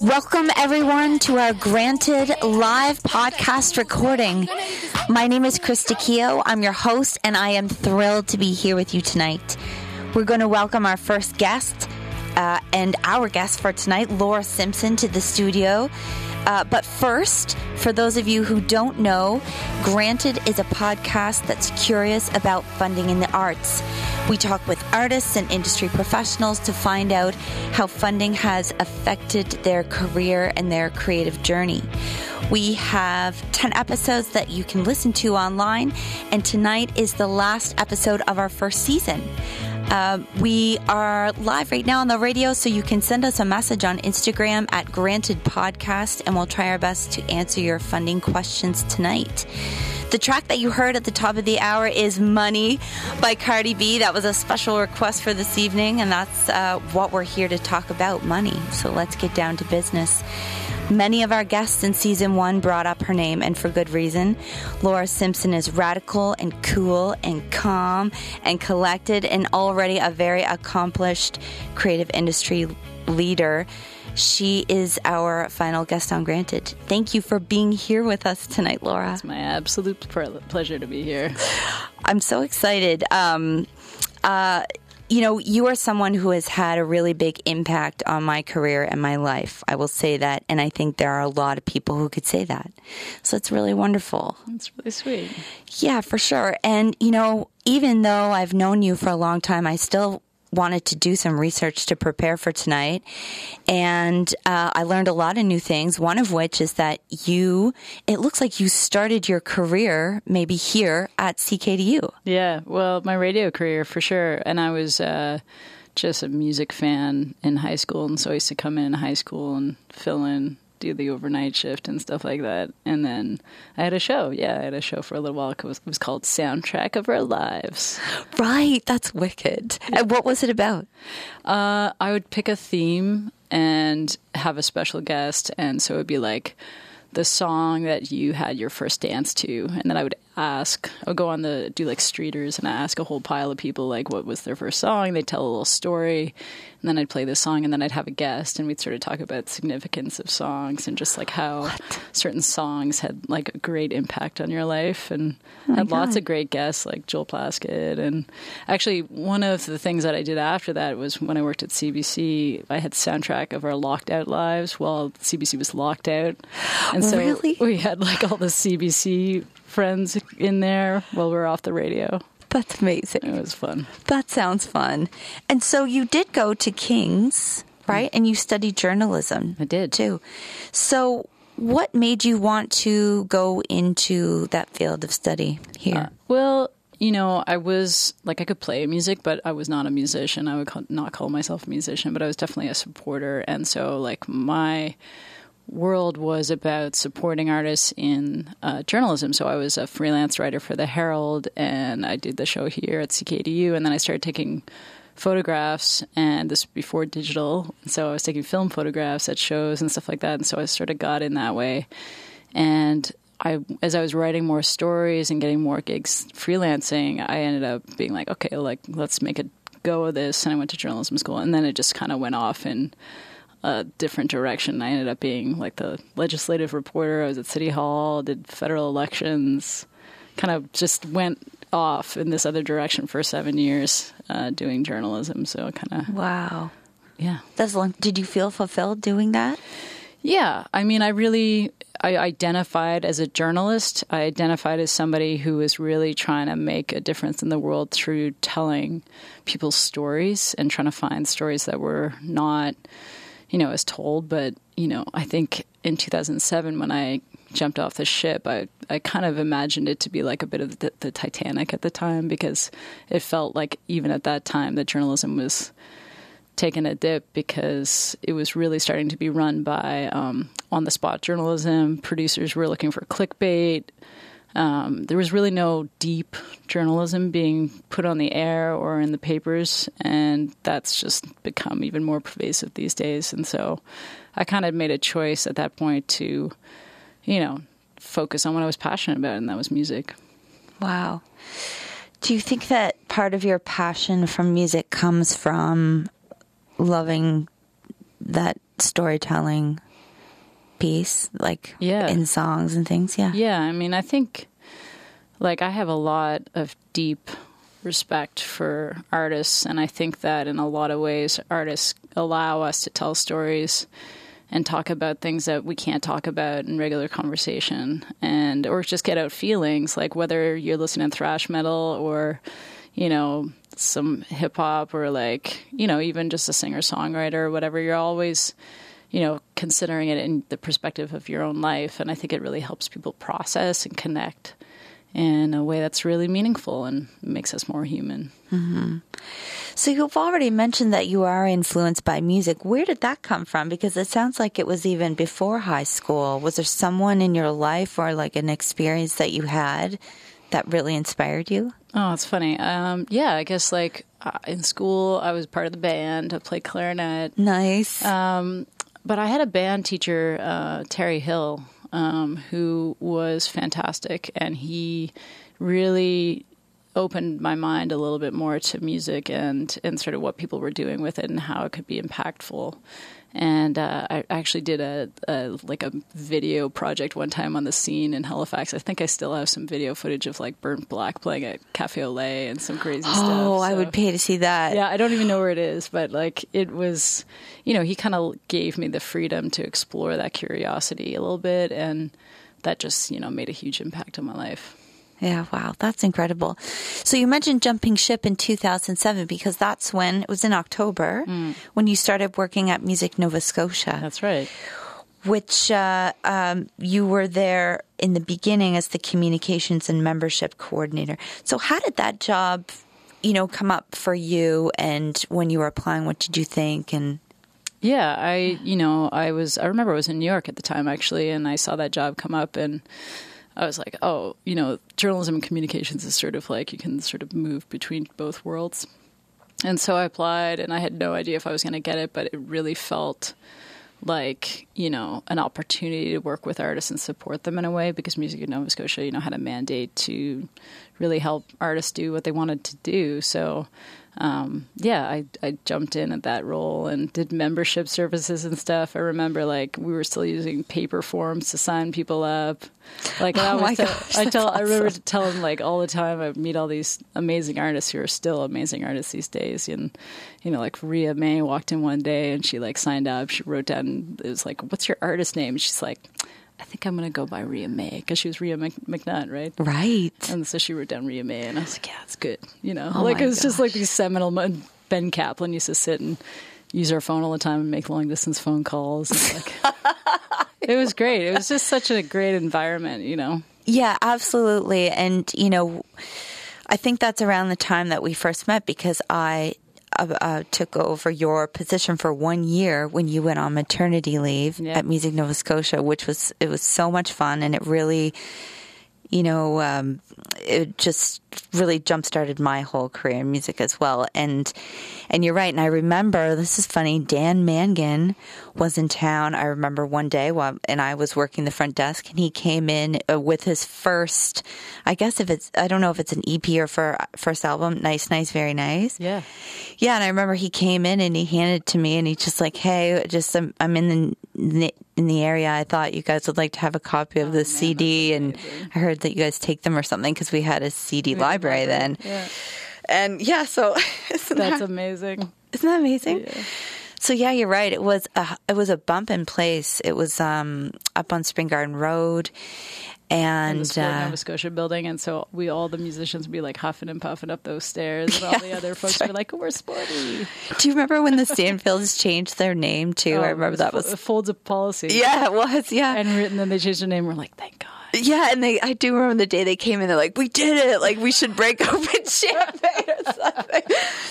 Welcome, everyone, to our granted live podcast recording. My name is Krista Keogh. I'm your host, and I am thrilled to be here with you tonight. We're going to welcome our first guest uh, and our guest for tonight, Laura Simpson, to the studio. Uh, but first, for those of you who don't know, Granted is a podcast that's curious about funding in the arts. We talk with artists and industry professionals to find out how funding has affected their career and their creative journey. We have 10 episodes that you can listen to online, and tonight is the last episode of our first season. Uh, we are live right now on the radio, so you can send us a message on Instagram at Granted Podcast, and we'll try our best to answer your funding questions tonight. The track that you heard at the top of the hour is Money by Cardi B. That was a special request for this evening, and that's uh, what we're here to talk about money. So let's get down to business. Many of our guests in season one brought up her name, and for good reason. Laura Simpson is radical and cool and calm and collected, and already a very accomplished creative industry leader. She is our final guest on Granted. Thank you for being here with us tonight, Laura. It's my absolute pleasure to be here. I'm so excited. Um, uh, you know, you are someone who has had a really big impact on my career and my life. I will say that. And I think there are a lot of people who could say that. So it's really wonderful. It's really sweet. Yeah, for sure. And, you know, even though I've known you for a long time, I still wanted to do some research to prepare for tonight. And uh, I learned a lot of new things, one of which is that you, it looks like you started your career maybe here at CKDU. Yeah, well, my radio career for sure. And I was. Uh, just a music fan in high school, and so I used to come in high school and fill in do the overnight shift and stuff like that. And then I had a show. Yeah, I had a show for a little while. It was, it was called Soundtrack of Our Lives. Right, that's wicked. Yeah. And what was it about? Uh, I would pick a theme and have a special guest. And so it would be like the song that you had your first dance to. And then I would ask, I'll go on the do like streeters and I ask a whole pile of people like what was their first song. They'd tell a little story, and then I'd play the song, and then I'd have a guest, and we'd sort of talk about significance of songs and just like how what? certain songs had like a great impact on your life, and oh had God. lots of great guests like Joel Plaskett. And actually, one of the things that I did after that was when I worked at CBC, I had soundtrack of our locked out lives while CBC was locked out, and so really? we had like all the CBC friends in there while we're off the radio. That's amazing. It was fun. That sounds fun. And so you did go to King's, right? And you studied journalism. I did too. So what made you want to go into that field of study here? Uh, well, you know, I was like I could play music, but I was not a musician. I would call, not call myself a musician, but I was definitely a supporter. And so, like my world was about supporting artists in uh, journalism. So I was a freelance writer for the Herald, and I did the show here at CKDU, and then I started taking photographs, and this before digital. So I was taking film photographs at shows and stuff like that, and so I sort of got in that way. And I, as I was writing more stories and getting more gigs freelancing, I ended up being like, okay, like let's make a go of this. And I went to journalism school, and then it just kind of went off and a different direction. I ended up being like the legislative reporter. I was at City Hall, did federal elections, kind of just went off in this other direction for seven years uh, doing journalism. So kind of wow, yeah. That's long. Did you feel fulfilled doing that? Yeah, I mean, I really I identified as a journalist. I identified as somebody who was really trying to make a difference in the world through telling people's stories and trying to find stories that were not you know, as told. But, you know, I think in 2007 when I jumped off the ship, I, I kind of imagined it to be like a bit of the, the Titanic at the time because it felt like even at that time that journalism was taking a dip because it was really starting to be run by um, on the spot journalism. Producers were looking for clickbait. Um, there was really no deep journalism being put on the air or in the papers, and that's just become even more pervasive these days. And so I kind of made a choice at that point to, you know, focus on what I was passionate about, and that was music. Wow. Do you think that part of your passion for music comes from loving that storytelling piece, like Yeah. in songs and things. Yeah. Yeah, I mean, I think like I have a lot of deep respect for artists, and I think that in a lot of ways, artists allow us to tell stories and talk about things that we can't talk about in regular conversation, and or just get out feelings like whether you're listening to thrash metal or you know some hip hop or like you know even just a singer songwriter or whatever. You're always you know, considering it in the perspective of your own life. And I think it really helps people process and connect in a way that's really meaningful and makes us more human. So you've already mentioned that you are influenced by music. Where did that come from? Because it sounds like it was even before high school. Was there someone in your life or like an experience that you had that really inspired you? Oh, it's funny. Um, yeah, I guess like uh, in school, I was part of the band. I played clarinet. Nice. Um, but I had a band teacher, uh, Terry Hill, um, who was fantastic, and he really opened my mind a little bit more to music and and sort of what people were doing with it and how it could be impactful. And uh, I actually did a, a like a video project one time on the scene in Halifax. I think I still have some video footage of like Burnt Black playing at Cafe Lait and some crazy stuff. oh, I would pay to see that. yeah, I don't even know where it is, but like it was, you know, he kind of gave me the freedom to explore that curiosity a little bit, and that just, you know, made a huge impact on my life. Yeah, wow, that's incredible. So you mentioned jumping ship in 2007 because that's when it was in October when you started working at Music Nova Scotia, That's right. which uh, um, you were there in the beginning as the communications and membership coordinator. So how did that job, you know, come up for you? And when you were applying, what did you think? And Yeah, I, you know, I was, I remember I was in New York at the time actually, and I saw that job come up, and I was like, oh, you know, journalism and communications is sort of like you can sort of move between both worlds. And so I applied, and I had no idea if I was going to get it, but it really felt like you know an opportunity to work with artists and support them in a way because Music of Nova Scotia, you know, had a mandate to really help artists do what they wanted to do. So um, yeah, I, I jumped in at that role and did membership services and stuff. I remember like we were still using paper forms to sign people up. Like I Oh always tell, gosh, I tell, that's I remember awesome. telling like all the time. I meet all these amazing artists who are still amazing artists these days. And you know, like Ria Mae walked in one day and she like signed up. She wrote down it was like, "What's your artist name?" And she's like, "I think I'm gonna go by Ria Mae because she was Ria Mc- McNutt, right?" right. And so she wrote down Ria Mae, and I was like, yeah, it's good. You know, Oh like it was just like these seminal. mo- Ben Caplan used to sit and use our phone all the time and make long distance phone calls. Like, it was great. It was just such a great environment, you know. Yeah, absolutely. And, you know, I think that's around the time that we first met because I uh, uh, took over your position for one year when you went on maternity leave at Music Nova Scotia, which was, it was so much fun and it really, you know, um, it just really jump started my whole career in music as well. And and you're right. And I remember this is funny. Dan Mangan was in town. I remember one day while and I was working the front desk, and he came in uh, with his first. I guess if it's I don't know if it's an EP or for first album. Nice, nice, very nice. Yeah. Yeah, and I remember he came in and he handed it to me, and he just like, "Hey, just I'm, I'm in the in the area. I thought you guys would like to have a copy of the CD, and I heard that you guys take them or something because we had a CD library then. Yeah. And yeah, so That's that, amazing. isn't that amazing? So yeah, you're right. It was a it was a bump in place. It was um, up on Spring Garden Road, and the uh, Nova Scotia building, and so we all the musicians would be like huffing and puffing up those stairs, and all the other folks would be like, "Oh, we're sporty." do you remember when the Stanfields changed their name too? Oh, I remember that was folds of policy. yeah, it was yeah. and written. Then they changed their name. We're like, "Thank God." Yeah, and they I do remember the day they came in, they're like, We did it, like we should break open champagne or something.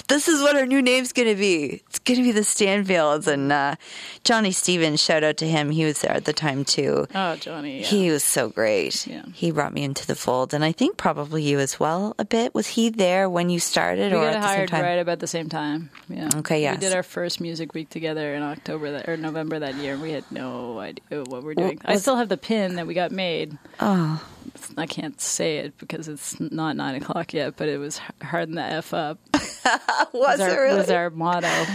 this is what our new name's gonna be. It's gonna be the Stanfields and uh, Johnny Stevens, shout out to him. He was there at the time too. Oh, Johnny. Yeah. He was so great. Yeah. He brought me into the fold, and I think probably you as well a bit. Was he there when you started, we or got at the same hired time? right about the same time. Yeah. Okay, yes. We did our first music week together in October that, or November that year. and We had no idea what we're doing. I was- still have the pin that we got made. Oh, I can't say it because it's not nine o'clock yet, but it was harden the f up. was Was it our, really? was our motto.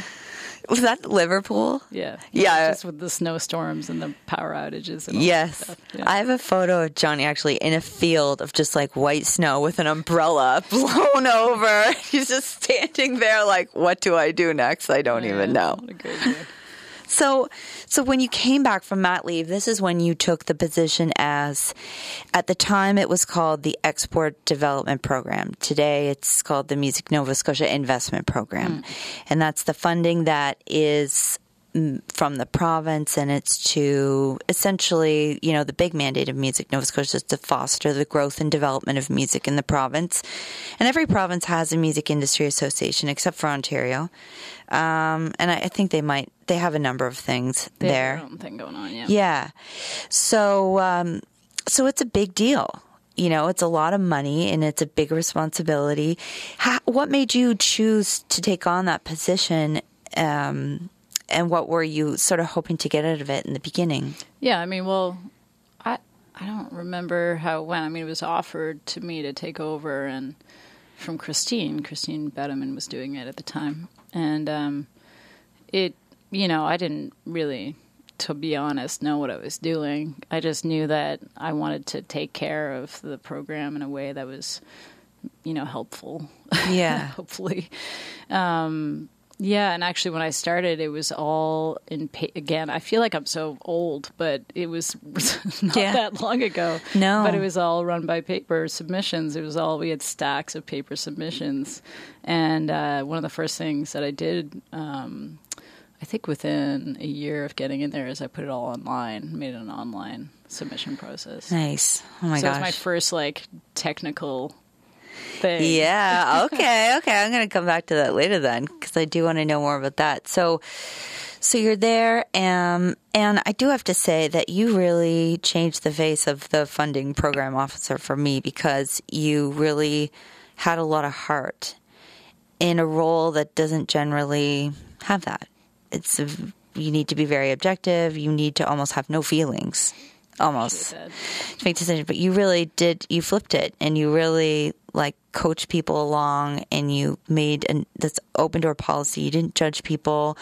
Was that Liverpool? Yeah. Yeah. Just with the snowstorms and the power outages and all Yes. stuff. Yeah. I have a photo of Johnny actually in a field of just like white snow with an umbrella blown over. He's just standing there like, what do I do next? I don't even Yeah, know. So, so when you came back from mat leave, this is when you took the position as, at the time it was called the Export Development Program. Today it's called the Music Nova Scotia Investment Program. And that's the funding that is mm, from the province and it's to essentially, you know, the big mandate of Music Nova Scotia is to foster the growth and development of music in the province. And every province has a music industry association except for Ontario. Um, and I, I think they might, they have a number of things They have there. their own thing going on, yeah. Yeah. So, um, so it's a big deal. You know, it's a lot of money and it's a big responsibility. How, what made you choose to take on that position? Um, and what were you sort of hoping to get out of it in the beginning? Yeah, I mean, well, I I don't remember how it went. I mean, it was offered to me to take over, and from Christine, Christine Bedeman was doing it at the time, and um, it, you know, I didn't really, to be honest, know what I was doing. I just knew that I wanted to take care of the program in a way that was, you know, helpful. Yeah. hopefully. Um, yeah, and actually, when I started, it was all in pa- again. I feel like I'm so old, but it was not Yeah. that long ago. No. but it was all run by paper submissions. It was all we had stacks of paper submissions, and uh, one of the first things that I did. Um, I think within a year of getting in there, is I put it all online, made it an online submission process. Nice. Oh my so it gosh. was my first like technical thing. Yeah. Okay. Okay. I'm going to come back to that later then because I do want to know more about that. So, so you're there, and and I do have to say that you really changed the face of the funding program officer for me because you really had a lot of heart in a role that doesn't generally have that. It's you need to be very objective. You need to almost have no feelings, almost to make decisions. But you really did. You flipped it, and you really like coached people along, and you made an this open door policy. You didn't judge people.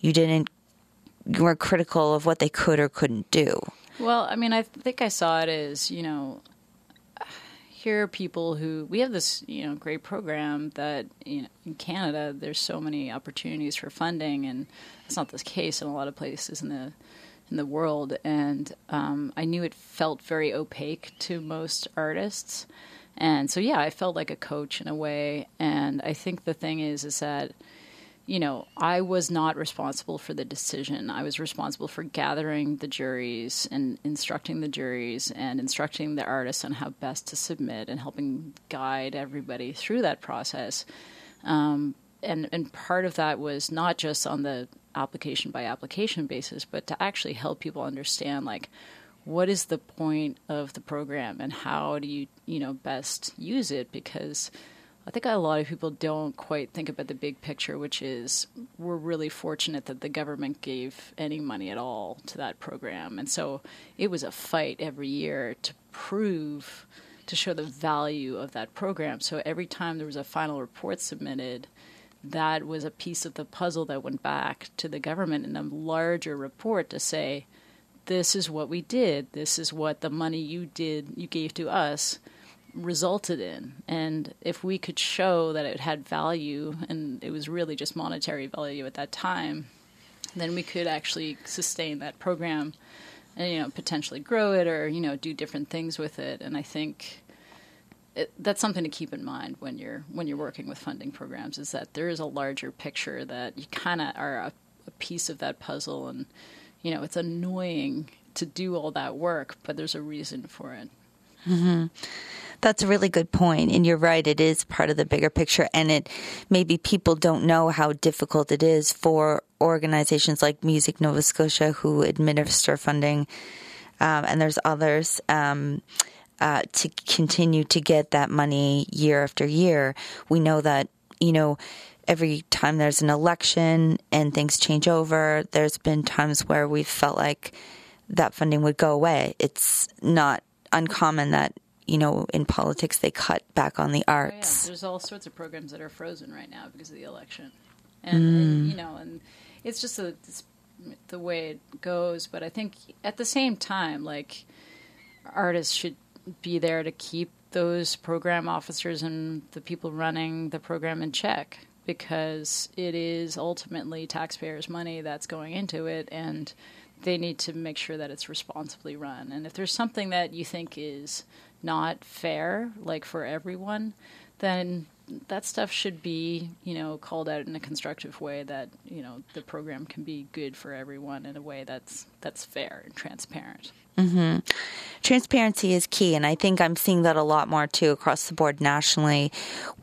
You didn't. You were critical of what they could or couldn't do. Well, I mean, I think I saw it as you know, here are people who we have this you know great program that you know in Canada there's so many opportunities for funding, and it's not the case in a lot of places in the in the world. And um, I knew it felt very opaque to most artists, and so yeah, I felt like a coach in a way. And I think the thing is, is that you know, I was not responsible for the decision. I was responsible for gathering the juries and instructing the juries and instructing the artists on how best to submit and helping guide everybody through that process. Um, and and part of that was not just on the application by application basis, but to actually help people understand like what is the point of the program and how do you you know best use it because I think a lot of people don't quite think about the big picture, which is we're really fortunate that the government gave any money at all to that program. And so it was a fight every year to prove, to show the value of that program. So every time there was a final report submitted, that was a piece of the puzzle that went back to the government in a larger report to say, this is what we did, this is what the money you did, you gave to us resulted in. And if we could show that it had value and it was really just monetary value at that time, then we could actually sustain that program and you know potentially grow it or you know do different things with it. And I think it, that's something to keep in mind when you're when you're working with funding programs is that there is a larger picture that you kind of are a, a piece of that puzzle and you know it's annoying to do all that work but there's a reason for it That's a really good point, and you're right. It is part of the bigger picture, and it maybe people don't know how difficult it is for organizations like Music Nova Scotia who administer funding, um, and there's others. Um, uh, to continue to get that money year after year, we know that you know every time there's an election and things change over, there's been times where we've felt like that funding would go away. It's not uncommon that you know in politics they cut back on the Oh, yeah, arts. there's all sorts of programs that are frozen right now because of the election, and, and you know, and it's just a, it's the way it goes. But I think at the same time, like artists should be there to keep those program officers and the people running the program in check because it is ultimately taxpayers' money that's going into it, and they need to make sure that it's responsibly run. And if there's something that you think is not fair, like for everyone, then that stuff should be, you know, called out in a constructive way that, you know, the program can be good for everyone in a way that's that's fair and transparent. Mm-hmm. Transparency is key, and I think I'm seeing that a lot more too across the board nationally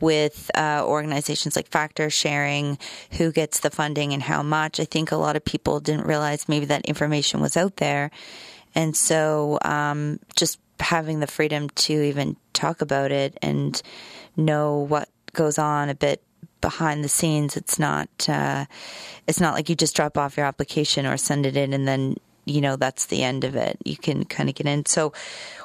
with uh, organizations like Factor sharing who gets the funding and how much. I think a lot of people didn't realize maybe that information was out there, and so um, just having the freedom to even talk about it and know what goes on a bit behind the scenes. It's not uh, it's not like you just drop off your application or send it in and then you know that's the end of it. You can kind of get in. So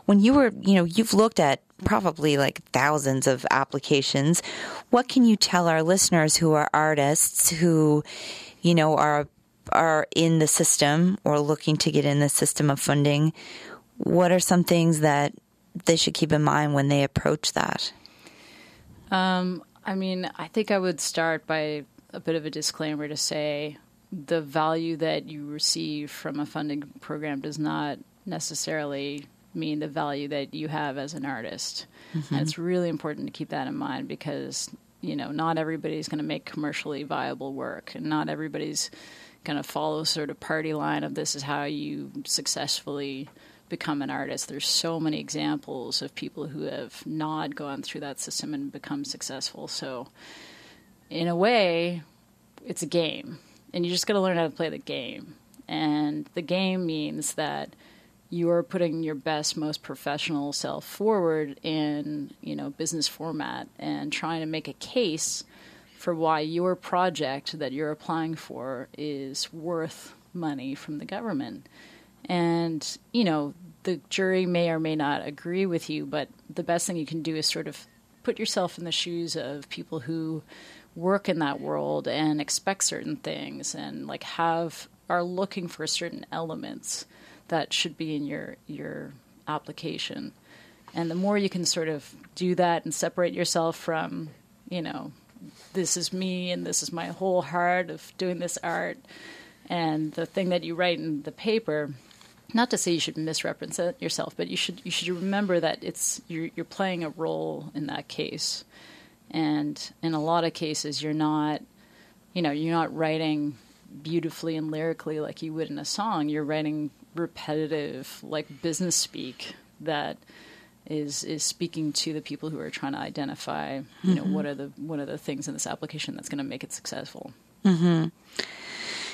when you were you know you've looked at probably like thousands of applications. What can you tell our listeners who are artists who you know are are in the system or looking to get in the system of funding? What are some things that they should keep in mind when they approach that? Um, I mean, I think I would start by a bit of a disclaimer to say the value that you receive from a funding program does not necessarily mean the value that you have as an artist. Mm-hmm. And it's really important to keep that in mind because, you know, not everybody's going to make commercially viable work and not everybody's going to follow sort of party line of this is how you successfully become an artist. There's so many examples of people who have not gone through that system and become successful. So, in a way, it's a game, and you just got to learn how to play the game. And the game means that you are putting your best, most professional self forward in you know business format and trying to make a case for why your project that you're applying for is worth money from the government. And, you know, the jury may or may not agree with you, but the best thing you can do is sort of put yourself in the shoes of people who work in that world and expect certain things and like have are looking for certain elements that should be in your your application. And the more you can sort of do that and separate yourself from, you know, this is me and this is my whole heart of doing this art and the thing that you write in the paper not to say you should misrepresent yourself, but you should you should remember that it's you're, you're playing a role in that case, and in a lot of cases you're not, you know, you're not writing beautifully and lyrically like you would in a song. You're writing repetitive like business speak that is is speaking to the people who are trying to identify, you mm-hmm. know, what are the what are the things in this application that's going to make it successful. Mm-hmm.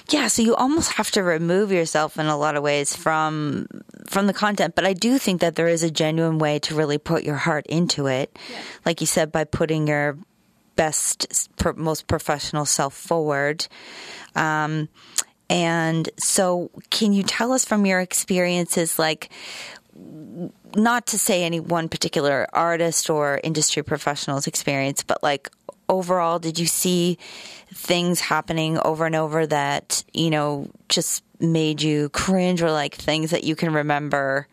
Yeah, so you almost have to remove yourself in a lot of ways from from the content, but I do think that there is a genuine way to really put your heart into it. Yeah. Like you said by putting your best most professional self forward. Um, and so can you tell us from your experiences like not to say any one particular artist or industry professional's experience, but like overall, did you see things happening over and over that, you know, just made you cringe or like things that you can remember?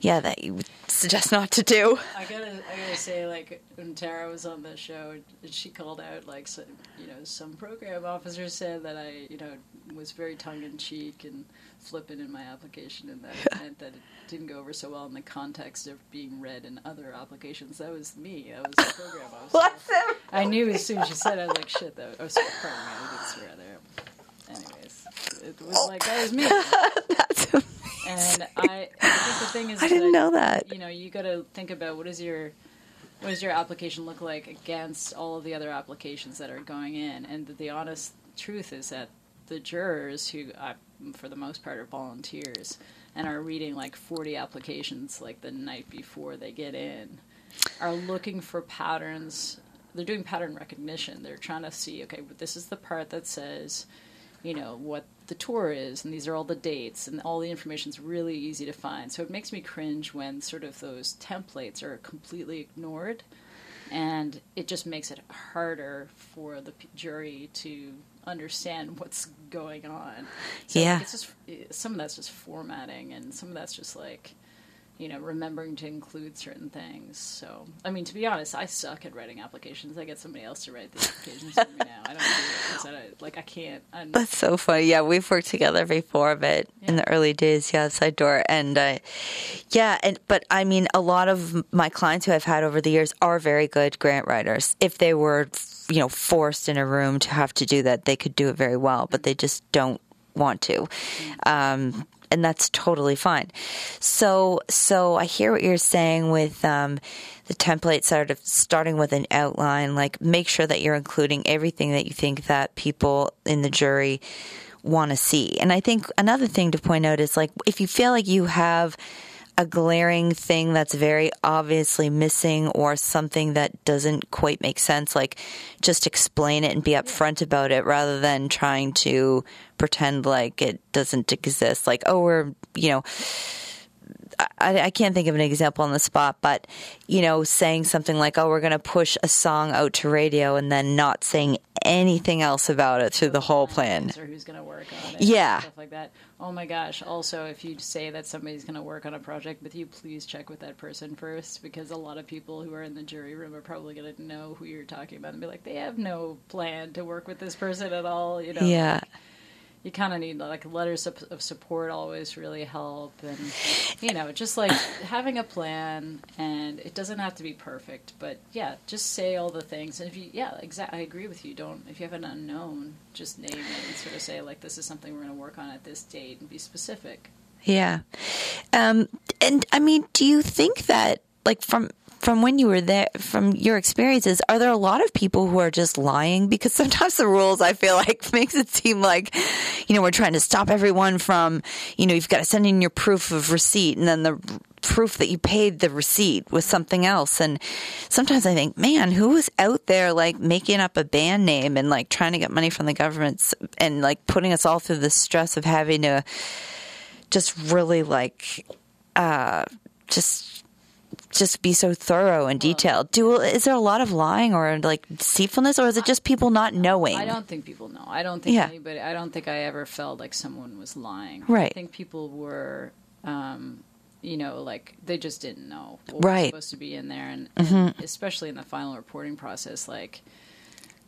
Yeah, that you suggest not to do. I gotta, I gotta say, like when Tara was on the show, she called out like, some, you know, some program officer said that I, you know, was very tongue in cheek and flippant in my application, and that meant that it didn't go over so well in the context of being read in other applications. That was me. That was the program. I was. What's so, I knew as soon as she said, it, I was like, shit. That was, oh, pardon me, I didn't swear there. Anyways, it was like that was me. That's amazing. And I, I think the thing is, I didn't that, know that. You know, you got to think about what is your what does your application look like against all of the other applications that are going in? And the, the honest truth is that the jurors, who uh, for the most part are volunteers, and are reading like 40 applications like the night before they get in are looking for patterns. They're doing pattern recognition. They're trying to see okay this is the part that says you know what the tour is and these are all the dates and all the information is really easy to find. So it makes me cringe when sort of those templates are completely ignored and it just makes it harder for the jury to understand what's going on. So Yeah. like, it's just some of that's just formatting, and some of that's just like you know remembering to include certain things. So I mean, to be honest, I suck at writing applications. I get somebody else to write the applications for me now. I don't do it I don't- like I can't. I'm, That's so funny. Yeah, we've worked together before, but in the early days, yeah, side door, and uh, yeah, and but I mean, a lot of my clients who I've had over the years are very good grant writers. If they were, you know, forced in a room to have to do that, they could do it very well, but they just don't want to. Um, and that's totally fine. So, so I hear what you're saying with um, the template sort of starting with an outline. Like, make sure that you're including everything that you think that people in the jury want to see. And I think another thing to point out is like, if you feel like you have a glaring thing that's very obviously missing or something that doesn't quite make sense, like just explain it and be upfront about it rather than trying to pretend like it doesn't exist. Like, oh, we're, you know, I, I can't think of an example on the spot, but you know, saying something like, "Oh, we're going to push a song out to radio," and then not saying anything else about it through the whole plan. or who's going to work on it. Yeah. Stuff like that. Oh my gosh. Also, if you say that somebody's going to work on a project with you, please check with that person first because a lot of people who are in the jury room are probably going to know who you're talking about and be like, they have no plan to work with this person at all. You know, Yeah. You kind of need like letters of, of support always really help and you know just like having a plan and it doesn't have to be perfect but yeah just say all the things. And if you yeah exactly i agree with you. Don't if you have an unknown just name it and sort of say like this is something we're going to work on at this date and be specific. Yeah. Um, and I mean, do you think that, like, from from when you were there, from your experiences, are there a lot of people who are just lying? Because sometimes the rules, I feel like, makes it seem like, you know, we're trying to stop everyone from, you know, you've got to send in your proof of receipt, and then the proof that you paid the receipt was something else. And sometimes I think, man, who is out there like making up a band name and like trying to get money from the governments and like putting us all through the stress of having to just really like uh just just be so thorough and detailed. Do is there a lot of lying or like deceitfulness, or is it just people not knowing? i don't think people know i don't think Yeah. anybody i don't think i ever felt like someone was lying Right. i think people were um you know, like they just didn't know what Right. Mm-hmm. supposed to be in there, and, and especially in the final reporting process, like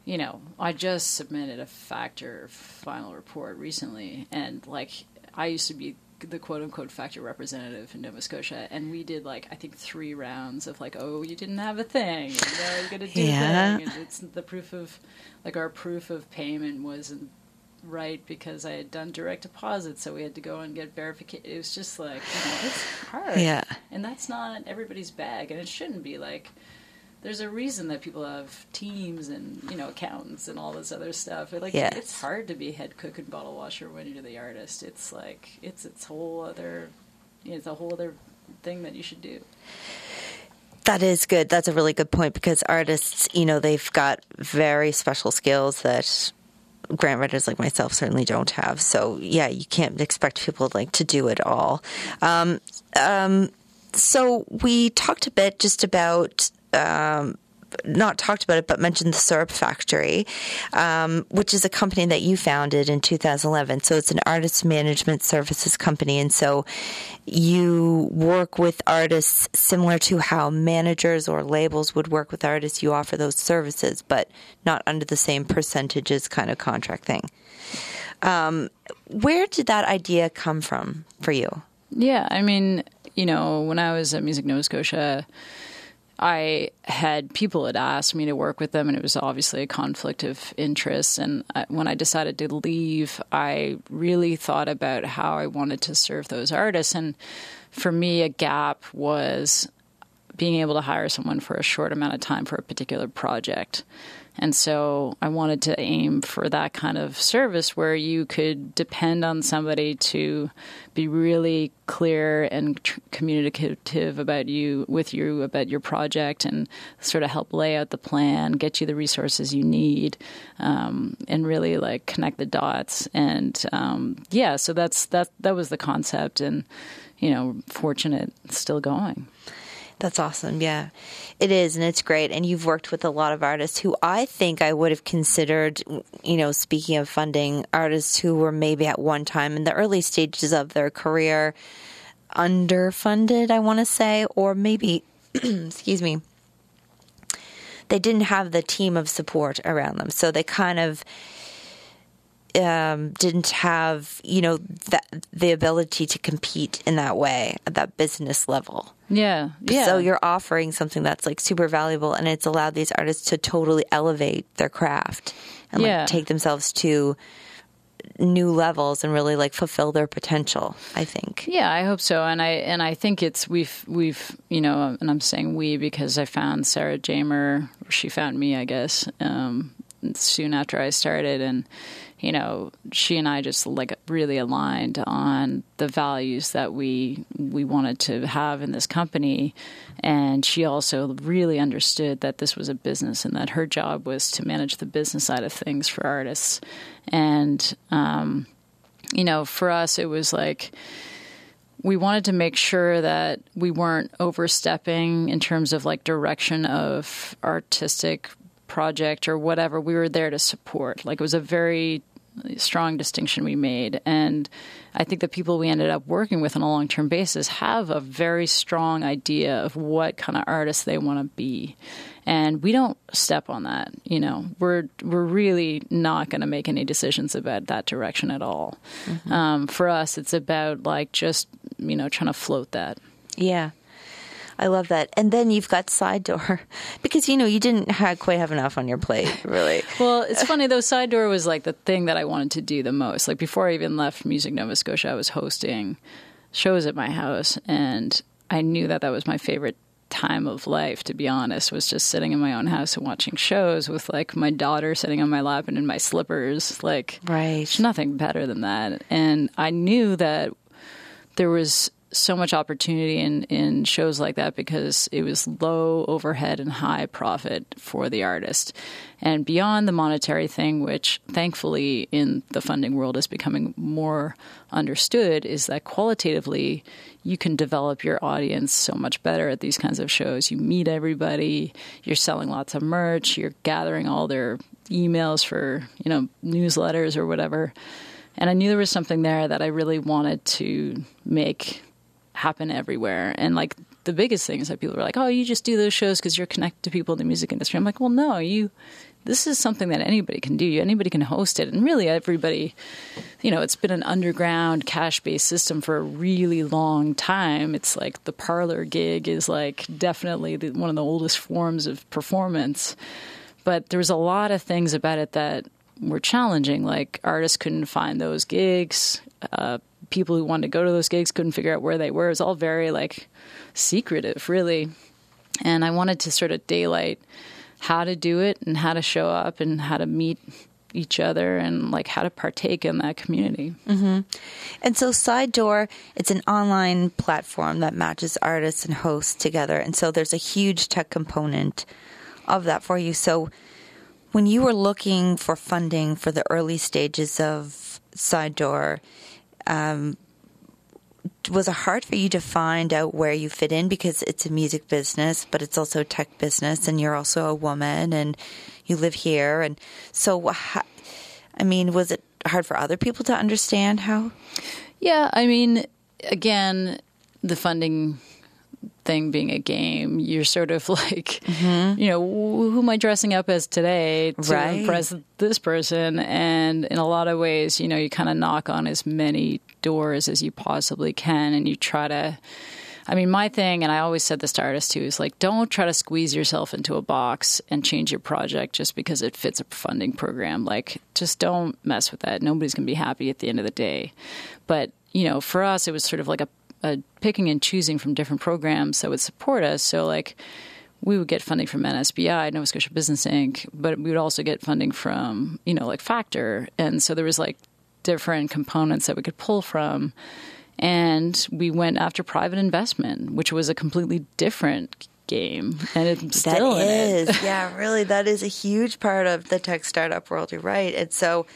you know, I just submitted a factor final report recently, and like I used to be the quote unquote factor representative in Nova Scotia, and we did like I think three rounds of like, oh, you didn't have a thing, and now you're gonna do Yeah. thing, and it's the proof of like our proof of payment wasn't right because I had done direct deposit, so we had to go and get verification. It was just like you know, it's hard, Yeah. and that's not everybody's bag, and it shouldn't be like there's a reason that people have teams and you know accountants and all this other stuff. Like Yes. it's hard to be head cook and bottle washer when you're the artist. It's like it's it's whole other it's a whole other thing that you should do. That is good. That's a really good point because artists, you know, they've got very special skills that grant writers like myself certainly don't have. So yeah, you can't expect people like to do it all. Um, um, so we talked a bit just about. Um, not talked about it, but mentioned the Syrup Factory, um, which is a company that you founded in 2011. So it's an artist management services company, and so you work with artists similar to how managers or labels would work with artists. You offer those services, but not under the same percentages kind of contract thing. Um, where did that idea come from for you? Yeah, I mean, you know, when I was at Music Nova Scotia, I had people had asked me to work with them, and it was obviously a conflict of interest. And when I decided to leave, I really thought about how I wanted to serve those artists. And for me, a gap was being able to hire someone for a short amount of time for a particular project. And so I wanted to aim for that kind of service where you could depend on somebody to be really clear and tr- communicative about you with you about your project and sort of help lay out the plan, get you the resources you need, um, and really like connect the dots. And um, yeah, so that's that that was the concept, and you know, fortunate still going. That's awesome. Yeah, it is. And it's great. And you've worked with a lot of artists who I think I would have considered, you know, speaking of funding, artists who were maybe at one time in the early stages of their career underfunded, I want to say, or maybe, excuse me, they didn't have the team of support around them. So they kind of, um, didn't have, you know, that the ability to compete in that way at that business level. Yeah, yeah. So you're offering something that's like super valuable, and it's allowed these artists to totally elevate their craft and Yeah. like take themselves to new levels and really like fulfill their potential. I think. Yeah, I hope so, and I and I think it's we've we've you know, and I'm saying we because I found Sarah Jamer, she found me, I guess, um, soon after I started, and you know, she and I just like really aligned on the values that we we wanted to have in this company, and she also really understood that this was a business and that her job was to manage the business side of things for artists, and um, you know, for us, it was like we wanted to make sure that we weren't overstepping in terms of like direction of artistic project or whatever. We were there to support. Like it was a very strong distinction we made. And I think the people we ended up working with on a long term basis have a very strong idea of what kind of artists they want to be. And we don't step on that. You know, we're we're really not going to make any decisions about that direction at all. Um, for us, it's about like just you know trying to float that. Yeah. I love that. And then you've got side door because you know you didn't ha quite have enough on your plate, really. Well, it's funny though. Side door was like the thing that I wanted to do the most. Like before I even left Music Nova Scotia, I was hosting shows at my house, and I knew that that was my favorite time of life. To be honest, was just sitting in my own house and watching shows with like my daughter sitting on my lap and in my slippers. Like, Right. nothing better than that. And I knew that there was so much opportunity in, in shows like that because it was low overhead and high profit for the artist. And beyond the monetary thing, which thankfully in the funding world is becoming more understood, is that qualitatively you can develop your audience so much better at these kinds of shows. You meet everybody, you're selling lots of merch, you're gathering all their emails for, you know, newsletters or whatever. And I knew there was something there that I really wanted to make happen everywhere. And like the biggest thing is that people were like, "Oh, you just do those shows because you're connected to people in the music industry." I'm like, "Well, no, you. This is something that anybody can do. Anybody can host it, and really everybody. You know, it's been an underground cash-based system for a really long time. It's like the parlor gig is like definitely the, one of the oldest forms of performance." But there was a lot of things about it that were challenging. Like artists couldn't find those gigs. Uh, people who wanted to go to those gigs couldn't figure out where they were. It was all very like secretive, really. And I wanted to sort of daylight how to do it and how to show up and how to meet each other and like how to partake in that community. Mm-hmm. And so Side Door, it's an online platform that matches artists and hosts together. And so there's a huge tech component of that for you. So when you were looking for funding for the early stages of Side Door, um, was it hard for you to find out where you fit in because it's a music business, but it's also a tech business, and you're also a woman, and you live here, and so I mean, was it hard for other people to understand how? Yeah, I mean, again, the funding thing being a game, you're sort of like, mm-hmm. you know, who am I dressing up as today to Right. impress this person? And in a lot of ways, you know, you kind of knock on as many doors as you possibly can and you try to. I mean, my thing, and I always said this to artists too, is like, don't try to squeeze yourself into a box and change your project just because it fits a funding program. Like, just don't mess with that. Nobody's going to be happy at the end of the day. But, you know, for us, it was sort of like a, a picking and choosing from different programs that would support us. So, like, we would get funding from NSBI, Nova Scotia Business Inc., but we would also get funding from, you know, like Factor. And so there was like different components that we could pull from. And we went after private investment, which was a completely different game. And it's still That in it. is, yeah, really, that is a huge part of the tech startup world. You're right. And so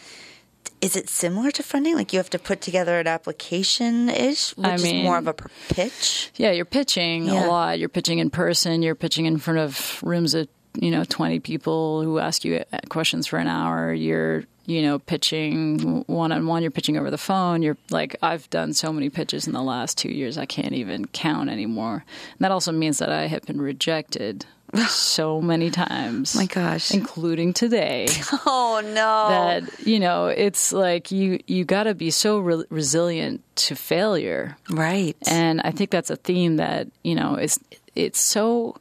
is it similar to funding? Like you have to put together an application ish, which I is more of a pitch. Yeah, you're pitching Yeah. a lot. You're pitching in person. You're pitching in front of rooms of you know 20 people who ask you uh, questions for an hour. You're you know pitching one on one. You're pitching over the phone. You're like I've done so many pitches in the last two years. I can't even count anymore. And that also means that I have been rejected so many times. My gosh. including today Oh no! that you know it's like you you got to be so re- resilient to failure right. and i think that's a theme that you know is it's so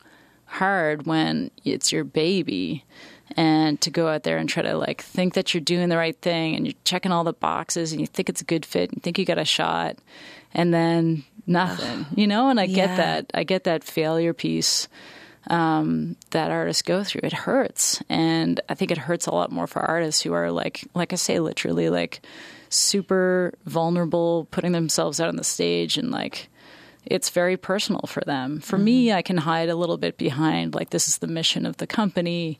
hard when it's your baby and to go out there and try to like think that you're doing the right thing and you're checking all the boxes and you think it's a good fit and think you got a shot and then nothing you know and i Yeah. get that i get that failure piece um, that artists go through. It hurts, and I think it hurts a lot more for artists who are like, like I say, literally like super vulnerable, putting themselves out on the stage, and like it's very personal for them. For me, I can hide a little bit behind like this is the mission of the company,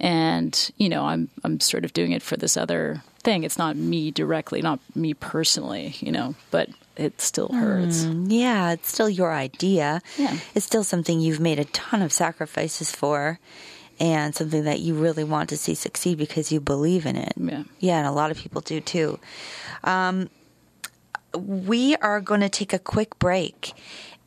and you know, I'm I'm sort of doing it for this other thing. It's not me directly, not me personally, you know, but it still hurts. Yeah, it's still your idea. Yeah. It's still something you've made a ton of sacrifices for and something that you really want to see succeed because you believe in it. Yeah. Yeah, and a lot of people do too. Um, we are going to take a quick break.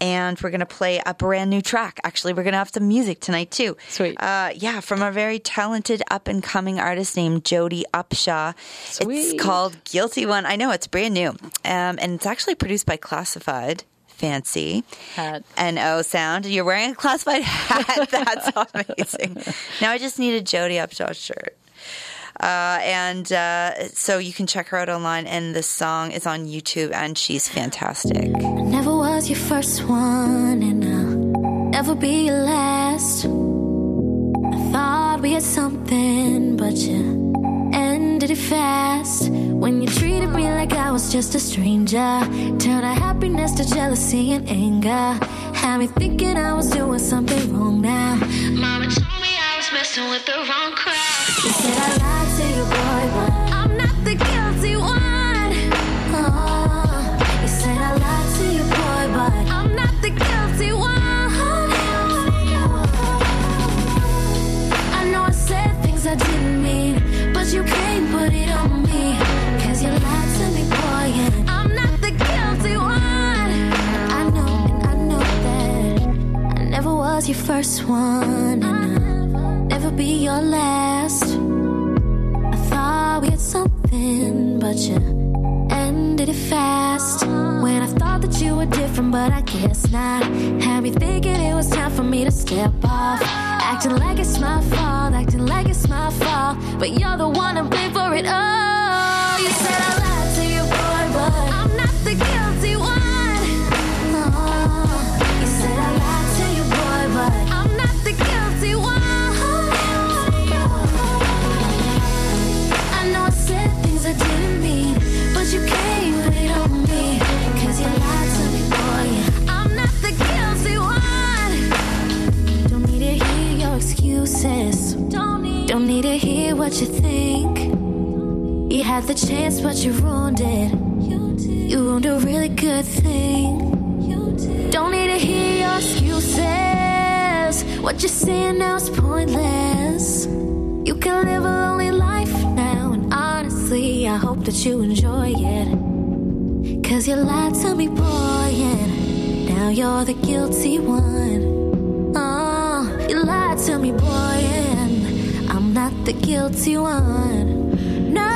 And we're going to play a brand new track. Actually, we're going to have some music tonight too. Sweet. Uh, yeah, from a very talented up and coming artist named Jody Upshaw. Sweet. It's called Guilty One. I know it's brand new. Um, and it's actually produced by Classified. Fancy. Hat. And O sound. You're wearing a classified hat. That's amazing. Now I just need a Jody Upshaw shirt. Uh, and uh, so you can check her out online. And this song is on YouTube, and she's fantastic. Was your first one, and I'll never be your last. I thought we had something, but you ended it fast. When you treated me like I was just a stranger, turned our happiness to jealousy and anger. Had me thinking I was doing something wrong now. Mama told me I was messing with the wrong crowd. You said I lied to you, boy, things I didn't mean, but you can't put it on me. Cause you lied to me, boy, and I'm not the guilty one. I know, and I know that I never was your first one, and I'll never be your last. I thought we had something, but you ended it fast. When I thought that you were different, but I guess not. Had me thinking it was time for me to step off. Acting like it's my fault, acting like it's my fault. But you're the one to blame for it all. You said I lied to you, boy, but I'm not the guilty one. What you think. You had the chance, but you ruined it. You ruined a really good thing. Don't need to hear your excuses. What you're saying now is pointless. You can live a lonely life now, and honestly, I hope that you enjoy it. Cause you lied to me, boy, and now you're the guilty one. Oh, you lied to me, boy, the guilty one. No.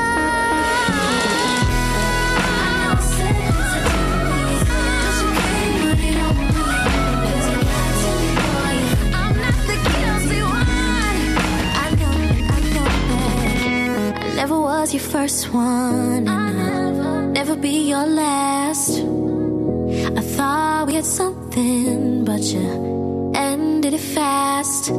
Never was your first one, I'll never be your last. I thought we had something, but you ended it fast.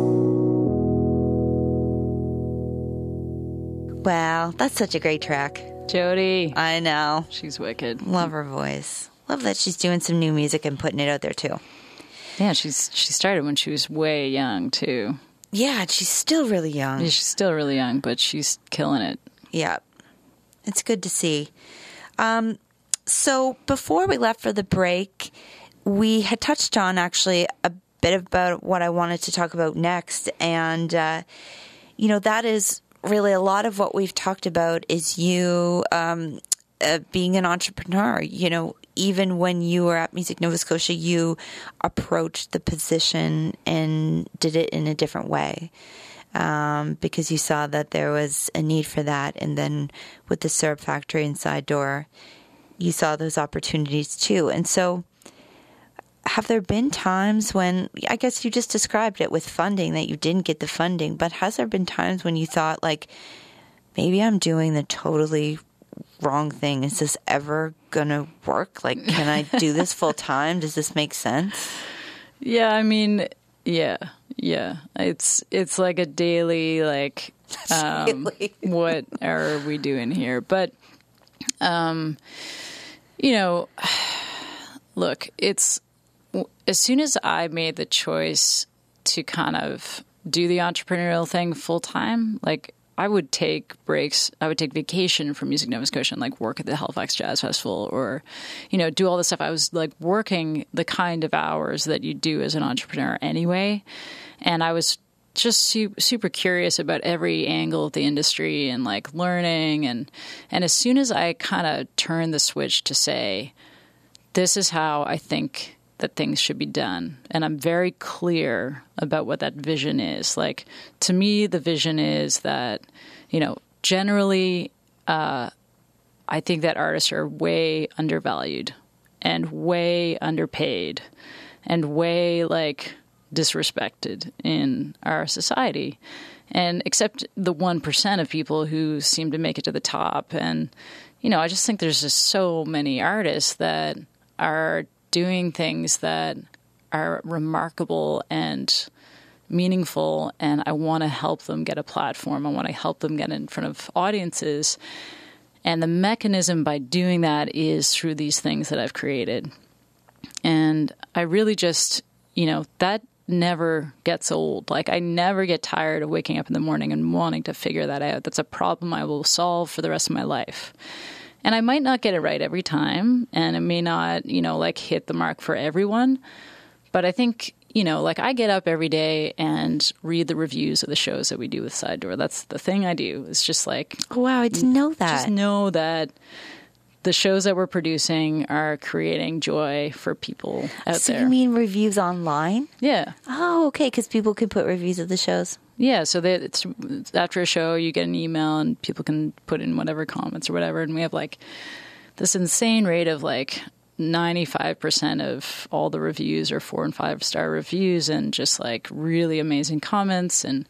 Wow, that's such a great track. Jody, I know. she's wicked. Love her voice. Love that she's doing some new music and putting it out there too. Yeah, she's she started when she was way young too. Yeah, she's still really young. She's still really young, but she's killing it. Yeah. It's good to see. Um, so before we left for the break, we had touched on actually a bit about what I wanted to talk about next, and uh, you know that is really a lot of what we've talked about is you um, uh, being an entrepreneur. You know, even when you were at Music Nova Scotia, you approached the position and did it in a different way. Um, because you saw that there was a need for that. And then with the syrup factory and side door, you saw those opportunities too. And so, have there been times when, I guess you just described it with funding that you didn't get the funding, but has there been times when you thought, like, maybe I'm doing the totally wrong thing? Is this ever going to work? Like, can I do this full time? Does this make sense? Yeah, I mean, yeah, yeah. It's it's like a daily like um, what are we doing here? But um you know, look, it's as soon as I made the choice to kind of do the entrepreneurial thing full time, like I would take breaks, I would take vacation from Music Nova Scotia and like work at the Halifax Jazz Festival or, you know, do all this stuff. I was like working the kind of hours that you do as an entrepreneur anyway. And I was just su- super curious about every angle of the industry and like learning and and as soon as I kind of turned the switch to say this is how I think that things should be done. And I'm very clear about what that vision is. Like, to me, the vision is that, you know, generally, uh, I think that artists are way undervalued and way underpaid and way, like, disrespected in our society. And except the 1% of people who seem to make it to the top. And, you know, I just think there's just so many artists that are doing things that are remarkable and meaningful and I want to help them get a platform. I want to help them get in front of audiences. And the mechanism by doing that is through these things that I've created. And I really just, you know, that never gets old. Like I never get tired of waking up in the morning and wanting to figure that out. That's a problem I will solve for the rest of my life. And I might not get it right every time, and it may not, you know, like hit the mark for everyone. But I think, you know, like I get up every day and read the reviews of the shows that we do with Side Door. That's the thing I do. It's just like, Oh, wow, I didn't know that. just know that the shows that we're producing are creating joy for people out so there. So you mean reviews online? yeah. Oh, okay, because people can put reviews of the shows. Yeah, so they, it's after a show, you get an email and people can put in whatever comments or whatever, and we have like this insane rate of like ninety five percent of all the reviews are four and five star reviews, and just like really amazing comments, and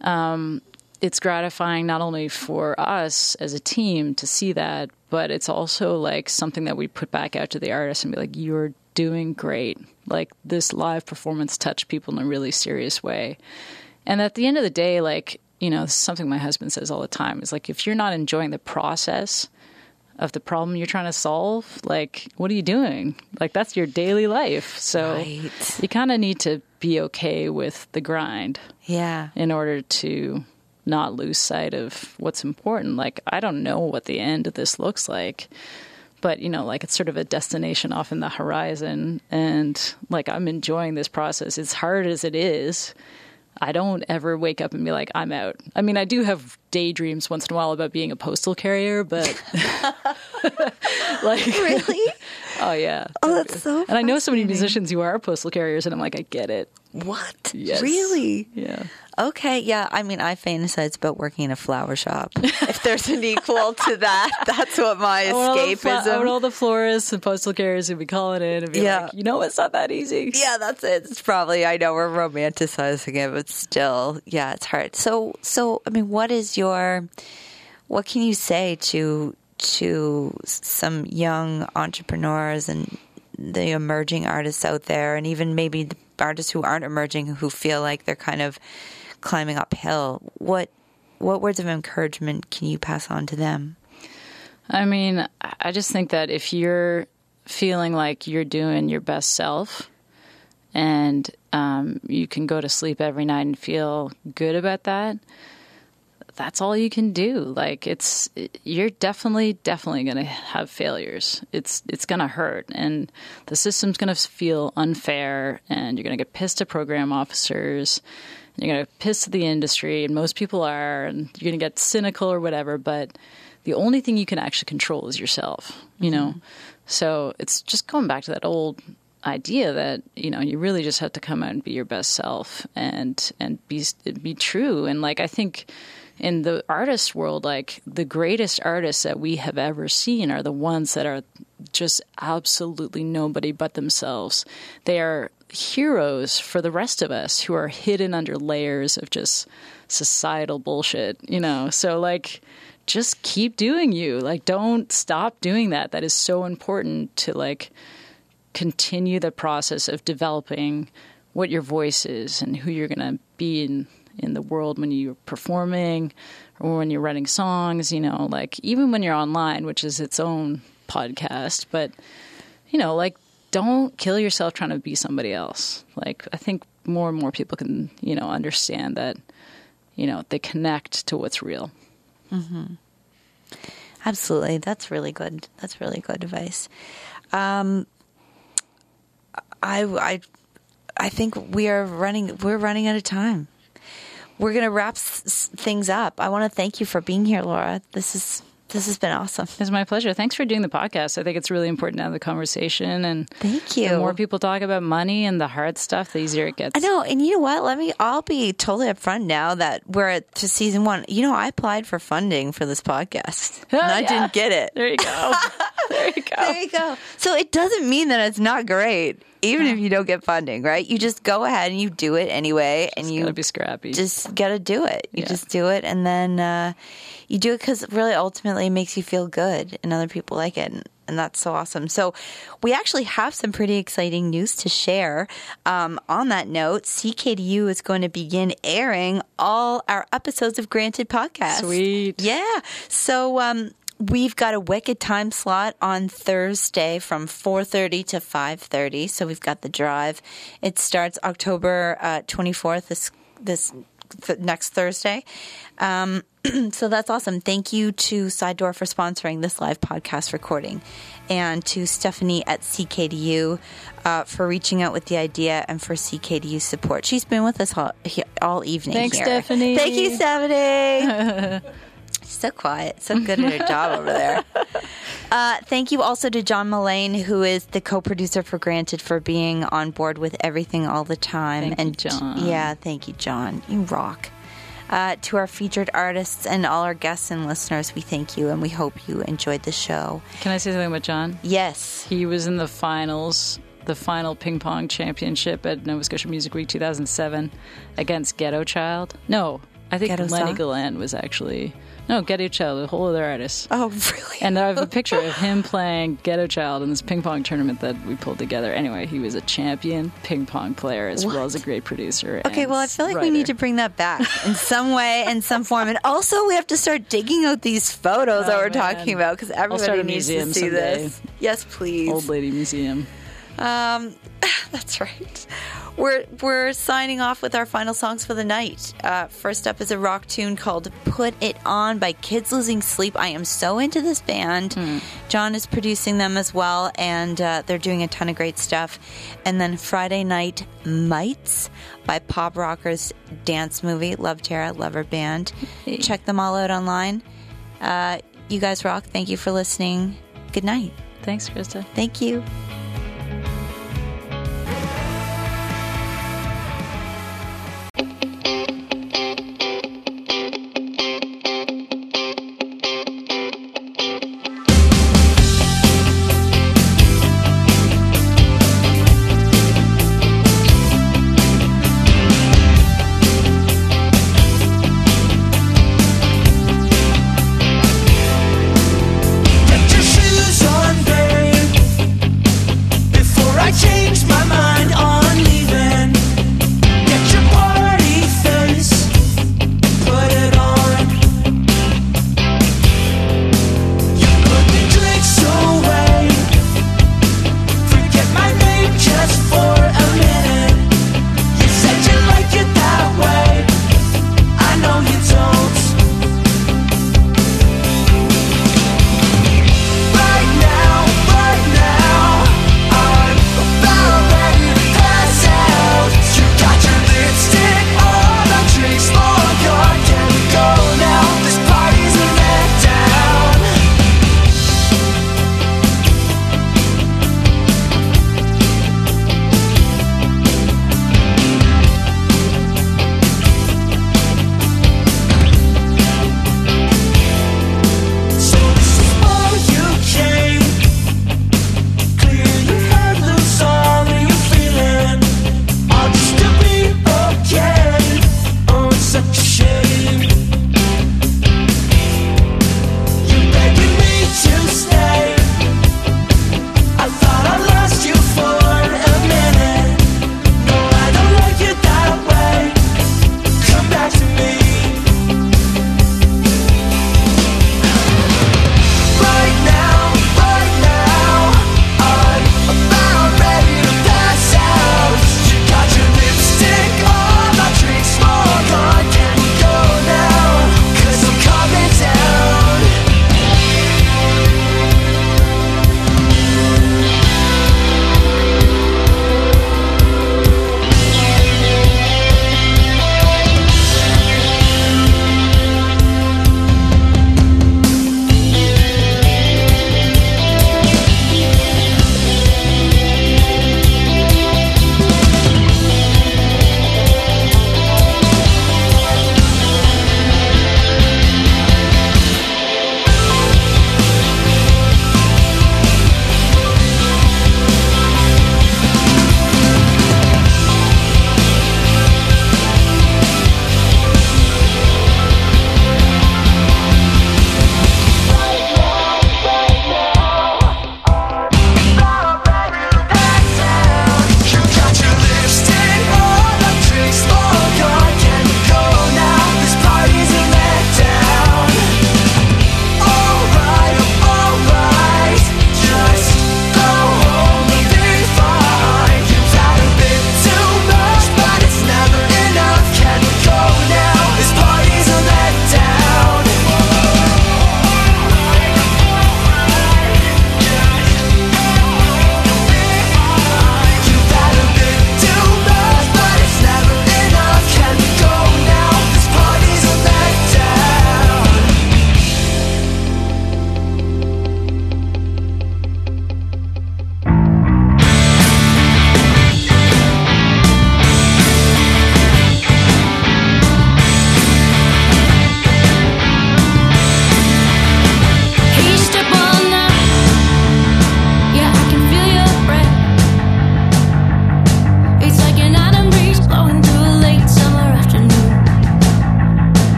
um, it's gratifying not only for us as a team to see that, but it's also like something that we put back out to the artists and be like, you're doing great. Like this live performance touched people in a really serious way. And at the end of the day, like, you know, something my husband says all the time is like, if you're not enjoying the process of the problem you're trying to solve, like, what are you doing? Like, that's your daily life. So Right. you kind of need to be okay with the grind Yeah. in order to not lose sight of what's important. Like, I don't know what the end of this looks like, but you know, like it's sort of a destination off in the horizon. And like, I'm enjoying this process. As hard as it is, I don't ever wake up and be like, I'm out. I mean, I do have daydreams once in a while about being a postal carrier, but like, Really? oh yeah. Oh, that's so. And I know so many musicians who are postal carriers, and I'm like, I get it. What? Yes. Really? Yeah. Okay, yeah. I mean, I fantasize about working in a flower shop. if there's an equal to that, that's what my I want all fla- all the florists and postal carriers who'd be calling in and be Yeah. like, you know, it's not that easy. Yeah, that's it. It's probably I know we're romanticizing it, but still, yeah, it's hard. So, so I mean, what is your, what can you say to to some young entrepreneurs and the emerging artists out there, and even maybe the artists who aren't emerging who feel like they're kind of climbing uphill? What what words of encouragement can you pass on to them? I mean, I just think that if you're feeling like you're doing your best self and um, you can go to sleep every night and feel good about that, that's all you can do. Like it's you're definitely definitely going to have failures. It's it's going to hurt and the system's going to feel unfair and you're going to get pissed at program officers. And you're going to piss at the industry and most people are and you're going to get cynical or whatever, but the only thing you can actually control is yourself, you know. Mm-hmm. So it's just going back to that old idea that you know you really just have to come out and be your best self and and be be true and like I think in the artist world like the greatest artists that we have ever seen are the ones that are just absolutely nobody but themselves. They are heroes for the rest of us who are hidden under layers of just societal bullshit you know? So like just keep doing you. Like don't stop doing that. That is so important to like continue the process of developing what your voice is and who you're going to be in in the world when you're performing or when you're writing songs you know like even when you're online which is its own podcast but you know like don't kill yourself trying to be somebody else like i think more and more people can you know understand that you know they connect to what's real Absolutely. That's really good. That's really good advice. Um, I, I, I think we are running, we're running out of time. We're going to wrap s- things up. I want to thank you for being here, Laura. This is, this has been awesome. It's my pleasure. Thanks for doing the podcast. I think it's really important to have the conversation and Thank you. The more people talk about money and the hard stuff, the easier it gets. I know, and you know what? Let me. I'll be totally upfront now that we're at to season one. You know, I applied for funding for this podcast, and I Yeah. didn't get it. There you go. there you go. There you go. So it doesn't mean that it's not great, even if you don't get funding, right? You just go ahead and you do it anyway, and you Gotta be scrappy. just got to do it. You Yeah. just do it, and then uh, you do it because really, ultimately, it makes you feel good, and other people like it. And, and that's so awesome. So, we actually have some pretty exciting news to share. Um, on that note, CKDU is going to begin airing all our episodes of Granted Podcast. Sweet. Yeah. So, um, We've got a wicked time slot on Thursday from 4:30 to 5:30. So we've got the drive. It starts October uh, 24th this this th- next Thursday. Um, so that's awesome. Thank you to Side Door for sponsoring this live podcast recording, and to Stephanie at CKDU uh, for reaching out with the idea and for CKDU support. She's been with us all, all evening. Thanks, here. Stephanie. Thank you, Stephanie. so quiet, so good at her job over there. Uh, thank you also to John Mullane, who is the co-producer for Granted, for being on board with everything all the time. Thank you, and John. yeah, thank you, John. You rock. Uh, to our featured artists and all our guests and listeners, we thank you and we hope you enjoyed the show. Can I say something about John? Yes. He was in the finals, the final ping pong championship at Nova Scotia Music Week 2007 against Ghetto Child. No, I think Ghetto Lenny Song? Galland was actually no Ghetto Child, a whole other artist. Oh, really? And I have a picture of him playing Ghetto Child in this ping pong tournament that we pulled together. Anyway, he was a champion ping pong player as well as a great producer. Okay, well, I feel like we need to bring that back in some way, in some form, and also we have to start digging out these photos that Oh, we're man. talking about because everybody needs to see someday. this. Yes, please. Old Lady Museum. Um, that's right. We're we're signing off with our final songs for the night. Uh, first up is a rock tune called "Put It On" by Kids Losing Sleep. I am so into this band. John is producing them as well, and uh, they're doing a ton of great stuff. And then Friday Night Mites by Pop Rockers Dance Movie. Love Tara, love her band. Check them all out online. Uh, you guys rock. Thank you for listening. Good night. Thanks, Krista. Thank you.